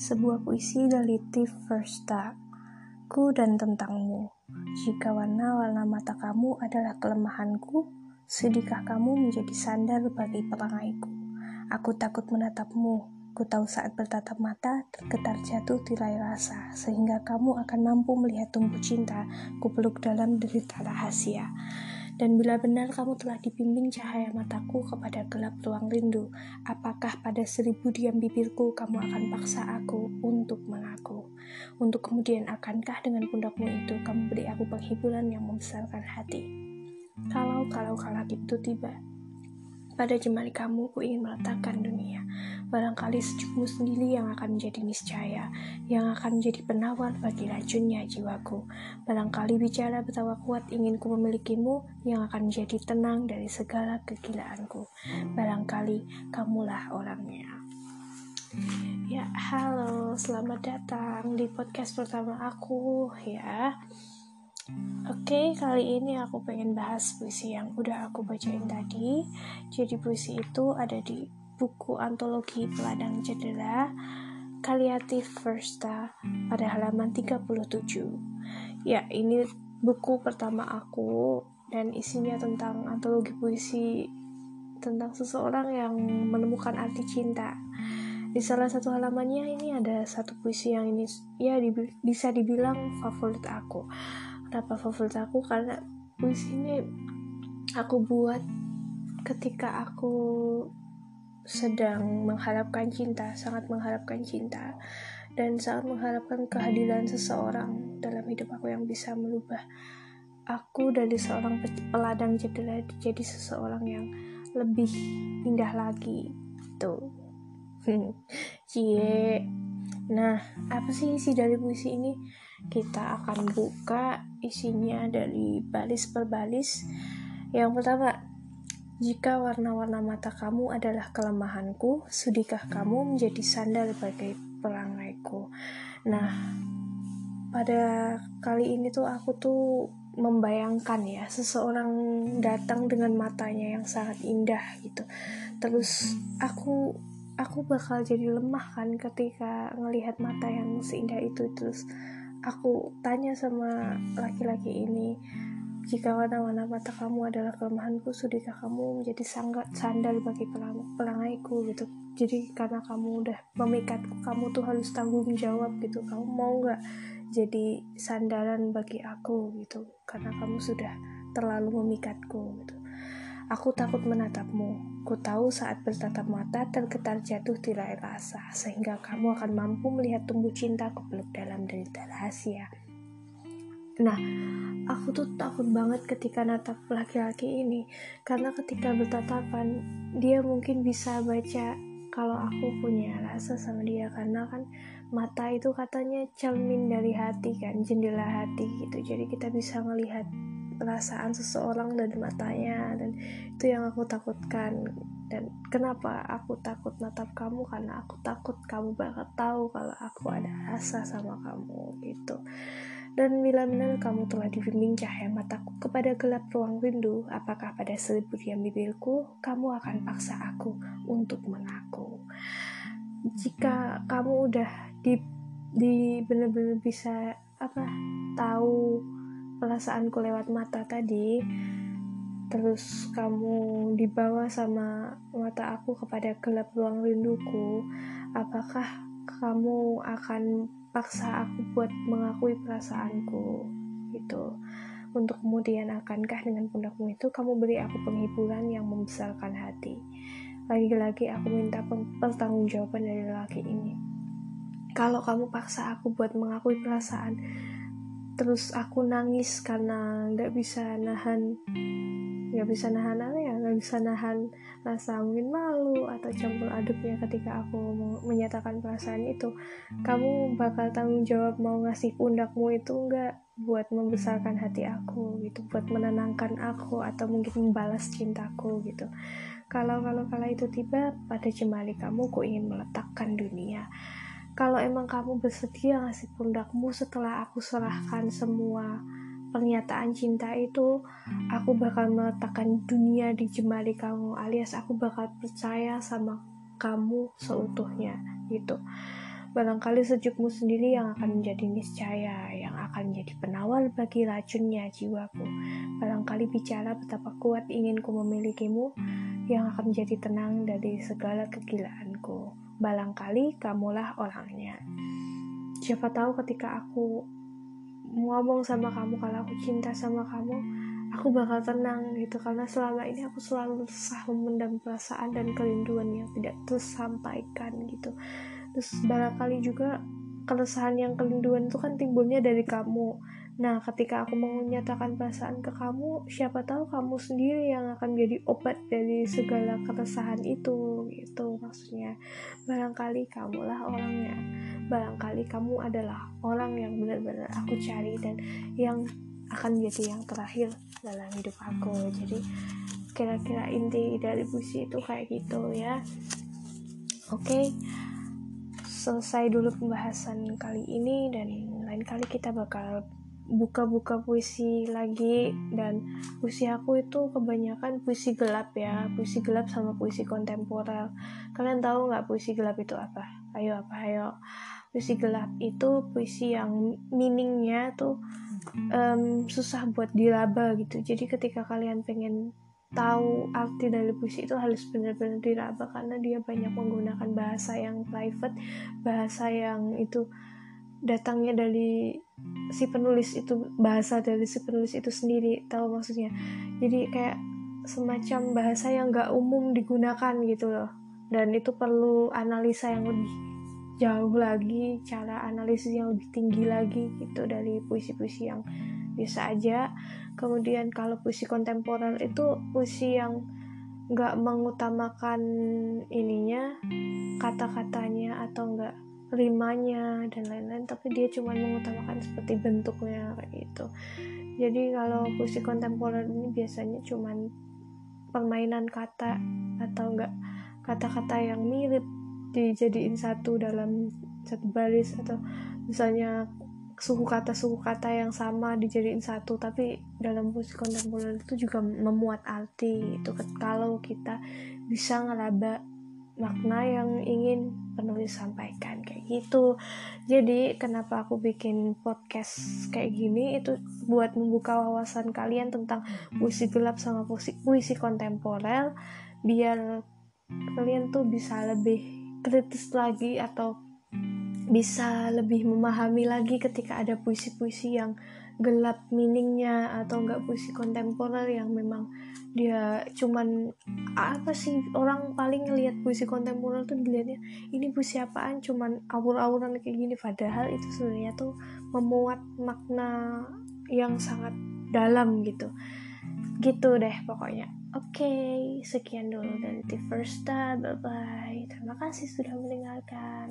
Sebuah puisi dari Tiff Versta. Ku dan tentangmu. Jika warna-warna mata kamu adalah kelemahanku, sedihkah kamu menjadi sandal bagi perangaiku. Aku takut menatapmu. Ku tahu saat bertatap mata, tergetar jatuh tirai rasa, sehingga kamu akan mampu melihat tumbuh cinta, ku peluk dalam derita rahasia. Dan bila benar kamu telah dibimbing cahaya mataku kepada gelap ruang rindu, apakah pada seribu diam bibirku kamu akan paksa aku untuk mengaku? Untuk kemudian akankah dengan pundakmu itu kamu beri aku penghiburan yang membesarkan hati? Kalau kalau kalau itu tiba, pada jemari kamu, ku ingin meletakkan dunia. Barangkali sejukmu sendiri yang akan menjadi niscaya, yang akan menjadi penawar bagi racunnya jiwaku. Barangkali bicara betapa kuat ingin ku memilikimu, yang akan menjadi tenang dari segala kegilaanku. Barangkali kamulah orangnya. Ya, halo, selamat datang di podcast pertama aku ya. Oke, kali ini aku pengen bahas puisi yang udah aku bacain tadi. Jadi puisi itu ada di buku antologi Peladang Cedera Kaliatif Versta pada halaman 37. Ya, ini buku pertama aku dan isinya tentang antologi puisi tentang seseorang yang menemukan arti cinta. Di salah satu halamannya ini ada satu puisi yang ini ya bisa dibilang favorit aku kenapa favorit aku karena puisi ini aku buat ketika aku sedang mengharapkan cinta, sangat mengharapkan cinta, dan sangat mengharapkan kehadiran seseorang dalam hidup aku yang bisa merubah aku dari seorang peladang cedera jadi seseorang yang lebih indah lagi. Tuh. Cie. Nah, apa sih isi dari puisi ini? Kita akan buka isinya dari balis per balis. Yang pertama, jika warna-warna mata kamu adalah kelemahanku, sudikah kamu menjadi sandal bagi pelangaiku? Nah, pada kali ini tuh aku tuh membayangkan ya seseorang datang dengan matanya yang sangat indah gitu. Terus aku aku bakal jadi lemah kan ketika ngelihat mata yang seindah itu terus aku tanya sama laki-laki ini jika warna-warna mata kamu adalah kelemahanku sudahkah kamu menjadi sangat sandal bagi pelang pelangaiku gitu jadi karena kamu udah memikatku kamu tuh harus tanggung jawab gitu kamu mau nggak jadi sandaran bagi aku gitu karena kamu sudah terlalu memikatku gitu Aku takut menatapmu. Ku tahu saat bertatap mata tergetar jatuh tirai rasa, sehingga kamu akan mampu melihat tumbuh cinta kepeluk dalam derita rahasia. Nah, aku tuh takut banget ketika natap laki-laki ini, karena ketika bertatapan, dia mungkin bisa baca kalau aku punya rasa sama dia, karena kan mata itu katanya cermin dari hati kan, jendela hati gitu, jadi kita bisa melihat perasaan seseorang dari matanya. Dan itu yang aku takutkan. Dan kenapa aku takut natap kamu? Karena aku takut kamu bakal tahu kalau aku ada rasa sama kamu gitu dan bila benar kamu telah dibimbing cahaya mataku kepada gelap ruang rindu apakah pada seribu diam bibirku kamu akan paksa aku untuk mengaku? Jika kamu udah di di benar-benar bisa apa tahu perasaanku lewat mata tadi terus kamu dibawa sama mata aku kepada gelap ruang rinduku apakah kamu akan paksa aku buat mengakui perasaanku gitu. Untuk kemudian akankah dengan pundakmu itu kamu beri aku penghiburan yang membesarkan hati? Lagi-lagi aku minta pertanggungjawaban dari laki ini. Kalau kamu paksa aku buat mengakui perasaan terus aku nangis karena nggak bisa nahan nggak bisa nahan apa ya nggak bisa nahan rasa mungkin malu atau campur aduknya ketika aku menyatakan perasaan itu. Kamu bakal tanggung jawab mau ngasih pundakmu itu nggak buat membesarkan hati aku gitu buat menenangkan aku atau mungkin membalas cintaku gitu. Kalau kalau kala itu tiba pada jemali kamu ku ingin meletakkan dunia. Kalau emang kamu bersedia ngasih pundakmu setelah aku serahkan semua pernyataan cinta itu aku bakal meletakkan dunia di jemari kamu alias aku bakal percaya sama kamu seutuhnya gitu Barangkali sejukmu sendiri yang akan menjadi niscaya, yang akan menjadi penawar bagi racunnya jiwaku. Barangkali bicara betapa kuat inginku memilikimu, yang akan menjadi tenang dari segala kegilaanku. Barangkali kamulah orangnya. Siapa tahu ketika aku ngomong sama kamu kalau aku cinta sama kamu, aku bakal tenang gitu. Karena selama ini aku selalu sah memendam perasaan dan kerinduan yang tidak tersampaikan gitu. Terus barangkali juga keresahan yang kerinduan itu kan timbulnya dari kamu. Nah ketika aku menyatakan perasaan ke kamu siapa tahu kamu sendiri yang akan jadi obat dari segala keresahan itu gitu maksudnya. Barangkali kamulah orangnya barangkali kamu adalah orang yang benar-benar aku cari dan yang akan jadi yang terakhir dalam hidup aku. Jadi kira-kira inti dari puisi itu kayak gitu ya. Oke okay selesai dulu pembahasan kali ini dan lain kali kita bakal buka-buka puisi lagi. Dan puisi aku itu kebanyakan puisi gelap ya puisi gelap sama puisi kontemporer. Kalian tahu nggak puisi gelap itu apa? Ayo apa? Ayo puisi gelap itu puisi yang meaningnya tuh um, susah buat diraba gitu. Jadi ketika kalian pengen tahu arti dari puisi itu harus benar-benar diraba karena dia banyak menggunakan bahasa yang private bahasa yang itu datangnya dari si penulis itu bahasa dari si penulis itu sendiri tahu maksudnya. Jadi kayak semacam bahasa yang gak umum digunakan gitu loh. Dan itu perlu analisa yang lebih jauh lagi cara analisis yang lebih tinggi lagi gitu dari puisi-puisi yang biasa aja. Kemudian kalau puisi kontemporer itu puisi yang nggak mengutamakan ininya kata-katanya atau nggak rimanya dan lain-lain tapi dia cuma mengutamakan seperti bentuknya kayak gitu. Jadi kalau puisi kontemporer ini biasanya cuma permainan kata atau enggak kata-kata yang mirip dijadiin satu dalam satu baris atau misalnya suku kata suku kata yang sama dijadiin satu. Tapi dalam musik kontemporer itu juga memuat arti itu kalau kita bisa ngeraba makna yang ingin penulis sampaikan kayak gitu. Jadi kenapa aku bikin podcast kayak gini? Itu buat membuka wawasan kalian tentang puisi gelap sama puisi, puisi kontemporer. Biar kalian tuh bisa lebih kritis lagi atau bisa lebih memahami lagi ketika ada puisi-puisi yang gelap meaningnya atau enggak puisi kontemporer yang memang dia cuman apa sih orang paling ngelihat puisi kontemporer tuh dilihatnya ini puisi apaan? cuman awur-awuran kayak gini. Padahal itu sebenarnya tuh memuat makna yang sangat dalam gitu. Gitu deh pokoknya oke okay, sekian dulu dari The First Bye bye terima kasih sudah mendengarkan.